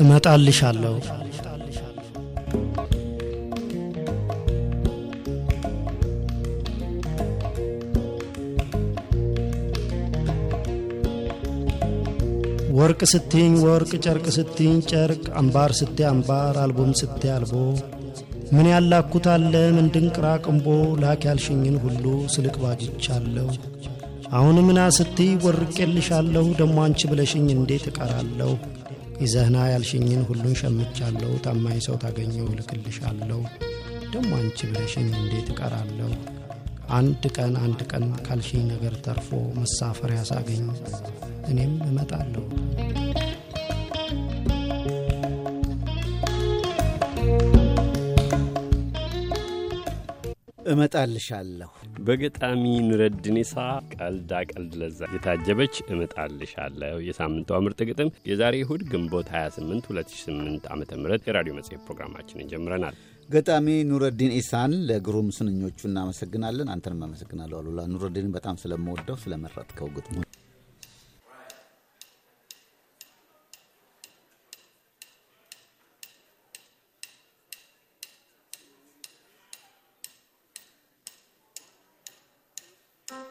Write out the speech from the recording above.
እመጣልሻለሁ። ወርቅ ስትኝ ወርቅ ጨርቅ ስትኝ ጨርቅ አምባር ስቴ አምባር አልቦም ስቴ አልቦ ምን ያላኩት አለ ምን ድንቅራ ቅንቦ ላክ ያልሽኝን ሁሉ ስልክ ባጅቻለሁ። አሁን ምና ስትይ ወርቄልሻለሁ ደሞ አንቺ ብለሽኝ እንዴት እቀራለሁ ይዘህና ያልሽኝን ሁሉን ሸምቻለሁ። ታማኝ ሰው ታገኘው እልክልሻለሁ ደሞ አንቺ ብለሽኝ እንዴት እቀራለሁ? አንድ ቀን አንድ ቀን ካልሽኝ ነገር ተርፎ መሳፈሪያ ሳገኝ እኔም እመጣለሁ እመጣልሻለሁ በገጣሚ ኑረዲን ኢሳ ቀልዳ ቀልድ ለዛ የታጀበች እመጣልሻለሁ የሳምንቷ ምርጥ ግጥም የዛሬ እሁድ ግንቦት 28 2008 ዓ ም የራዲዮ መጽሔት ፕሮግራማችንን ጀምረናል። ገጣሚ ኑረዲን ኢሳን ለግሩም ስንኞቹ እናመሰግናለን። አንተንም አመሰግናለሁ አሉላ። ኑረዲን በጣም ስለምወደው ስለመረጥከው ግጥሞች